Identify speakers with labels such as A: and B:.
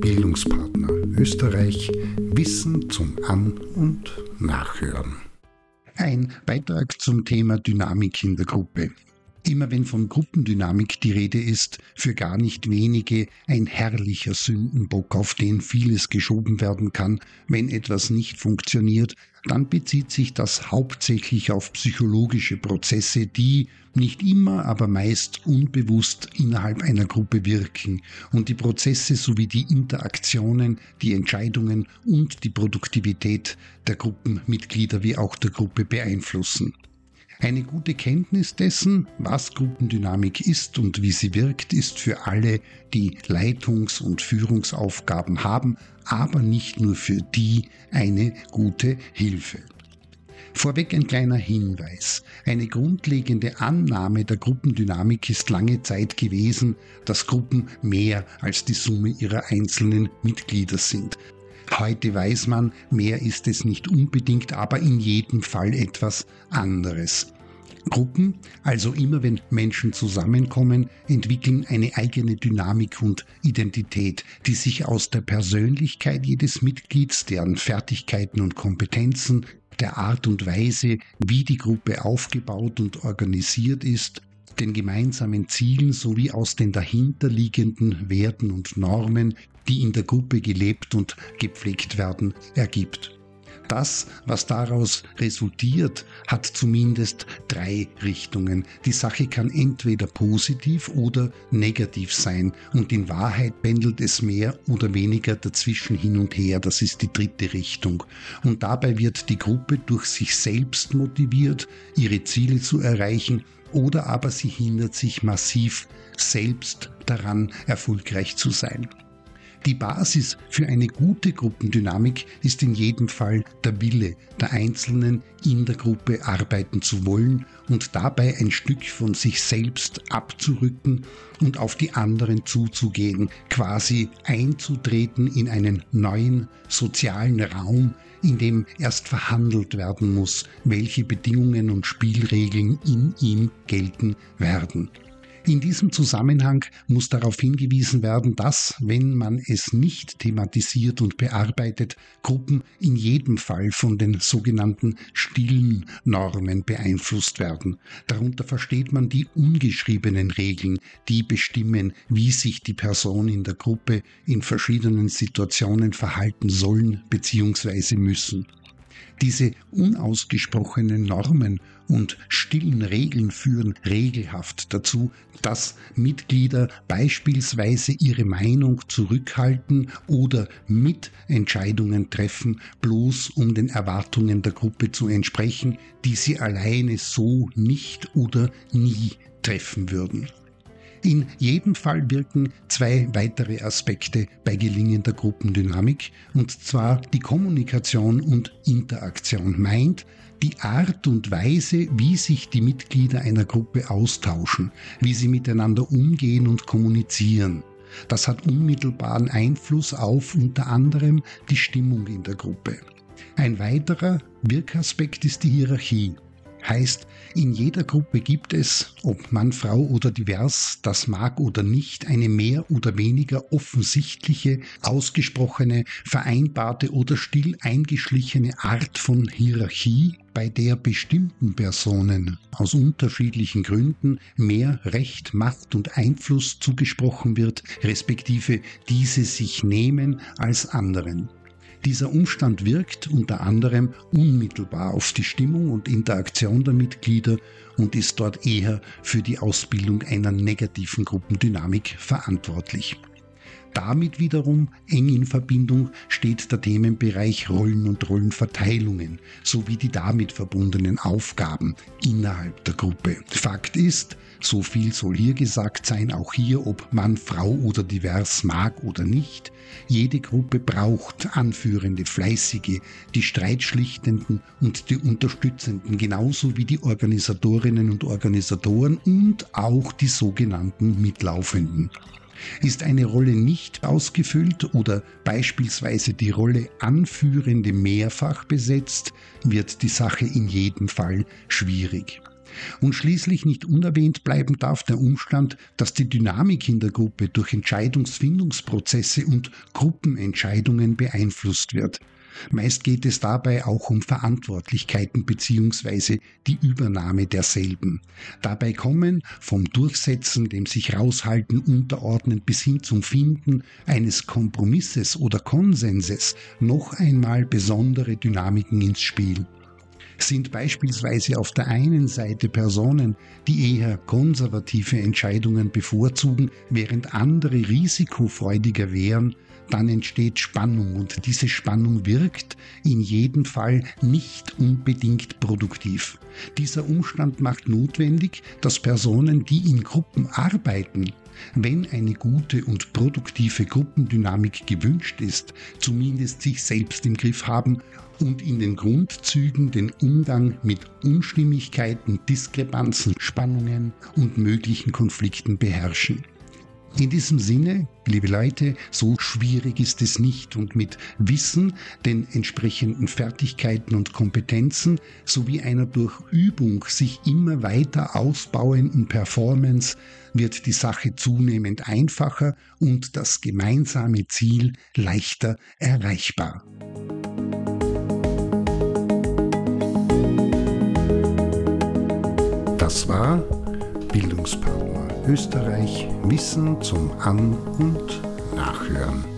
A: Bildungspartner Österreich Wissen zum An- und Nachhören. Ein Beitrag zum Thema Dynamik in der Gruppe. Immer wenn von Gruppendynamik die Rede ist, für gar nicht wenige ein herrlicher Sündenbock, auf den vieles geschoben werden kann, wenn etwas nicht funktioniert, dann bezieht sich das hauptsächlich auf psychologische Prozesse, die nicht immer, aber meist unbewusst innerhalb einer Gruppe wirken und die Prozesse sowie die Interaktionen, die Entscheidungen und die Produktivität der Gruppenmitglieder wie auch der Gruppe beeinflussen. Eine gute Kenntnis dessen, was Gruppendynamik ist und wie sie wirkt, ist für alle, die Leitungs- und Führungsaufgaben haben, aber nicht nur für die eine gute Hilfe. Vorweg ein kleiner Hinweis. Eine grundlegende Annahme der Gruppendynamik ist lange Zeit gewesen, dass Gruppen mehr als die Summe ihrer einzelnen Mitglieder sind. Heute weiß man, mehr ist es nicht unbedingt, aber in jedem Fall etwas anderes. Gruppen, also immer wenn Menschen zusammenkommen, entwickeln eine eigene Dynamik und Identität, die sich aus der Persönlichkeit jedes Mitglieds, deren Fertigkeiten und Kompetenzen, der Art und Weise, wie die Gruppe aufgebaut und organisiert ist, den gemeinsamen Zielen sowie aus den dahinterliegenden Werten und Normen, die in der Gruppe gelebt und gepflegt werden, ergibt. Das, was daraus resultiert, hat zumindest drei Richtungen. Die Sache kann entweder positiv oder negativ sein und in Wahrheit pendelt es mehr oder weniger dazwischen hin und her. Das ist die dritte Richtung. Und dabei wird die Gruppe durch sich selbst motiviert, ihre Ziele zu erreichen oder aber sie hindert sich massiv selbst daran, erfolgreich zu sein. Die Basis für eine gute Gruppendynamik ist in jedem Fall der Wille der Einzelnen, in der Gruppe arbeiten zu wollen und dabei ein Stück von sich selbst abzurücken und auf die anderen zuzugehen, quasi einzutreten in einen neuen sozialen Raum, in dem erst verhandelt werden muss, welche Bedingungen und Spielregeln in ihm gelten werden. In diesem Zusammenhang muss darauf hingewiesen werden, dass, wenn man es nicht thematisiert und bearbeitet, Gruppen in jedem Fall von den sogenannten stillen Normen beeinflusst werden. Darunter versteht man die ungeschriebenen Regeln, die bestimmen, wie sich die Person in der Gruppe in verschiedenen Situationen verhalten sollen bzw. müssen. Diese unausgesprochenen Normen und stillen Regeln führen regelhaft dazu, dass Mitglieder beispielsweise ihre Meinung zurückhalten oder Mitentscheidungen treffen, bloß um den Erwartungen der Gruppe zu entsprechen, die sie alleine so nicht oder nie treffen würden. In jedem Fall wirken zwei weitere Aspekte bei gelingender Gruppendynamik, und zwar die Kommunikation und Interaktion meint, die Art und Weise, wie sich die Mitglieder einer Gruppe austauschen, wie sie miteinander umgehen und kommunizieren. Das hat unmittelbaren Einfluss auf unter anderem die Stimmung in der Gruppe. Ein weiterer Wirkaspekt ist die Hierarchie. Heißt, in jeder Gruppe gibt es, ob Mann, Frau oder divers, das mag oder nicht, eine mehr oder weniger offensichtliche, ausgesprochene, vereinbarte oder still eingeschlichene Art von Hierarchie, bei der bestimmten Personen aus unterschiedlichen Gründen mehr Recht, Macht und Einfluss zugesprochen wird, respektive diese sich nehmen als anderen. Dieser Umstand wirkt unter anderem unmittelbar auf die Stimmung und Interaktion der Mitglieder und ist dort eher für die Ausbildung einer negativen Gruppendynamik verantwortlich. Damit wiederum eng in Verbindung steht der Themenbereich Rollen und Rollenverteilungen sowie die damit verbundenen Aufgaben innerhalb der Gruppe. Fakt ist, so viel soll hier gesagt sein, auch hier, ob Mann, Frau oder divers mag oder nicht. Jede Gruppe braucht anführende, fleißige, die streitschlichtenden und die unterstützenden, genauso wie die Organisatorinnen und Organisatoren und auch die sogenannten Mitlaufenden. Ist eine Rolle nicht ausgefüllt oder beispielsweise die Rolle Anführende mehrfach besetzt, wird die Sache in jedem Fall schwierig. Und schließlich nicht unerwähnt bleiben darf der Umstand, dass die Dynamik in der Gruppe durch Entscheidungsfindungsprozesse und Gruppenentscheidungen beeinflusst wird. Meist geht es dabei auch um Verantwortlichkeiten bzw. die Übernahme derselben. Dabei kommen vom Durchsetzen, dem sich raushalten, unterordnen bis hin zum Finden eines Kompromisses oder Konsenses noch einmal besondere Dynamiken ins Spiel sind beispielsweise auf der einen Seite Personen, die eher konservative Entscheidungen bevorzugen, während andere risikofreudiger wären, dann entsteht Spannung und diese Spannung wirkt in jedem Fall nicht unbedingt produktiv. Dieser Umstand macht notwendig, dass Personen, die in Gruppen arbeiten, wenn eine gute und produktive Gruppendynamik gewünscht ist, zumindest sich selbst im Griff haben und in den Grundzügen den Umgang mit Unstimmigkeiten, Diskrepanzen, Spannungen und möglichen Konflikten beherrschen. In diesem Sinne, liebe Leute, so schwierig ist es nicht und mit Wissen, den entsprechenden Fertigkeiten und Kompetenzen sowie einer durch Übung sich immer weiter ausbauenden Performance wird die Sache zunehmend einfacher und das gemeinsame Ziel leichter erreichbar. Das war Bildungspartner Österreich Wissen zum An- und Nachhören.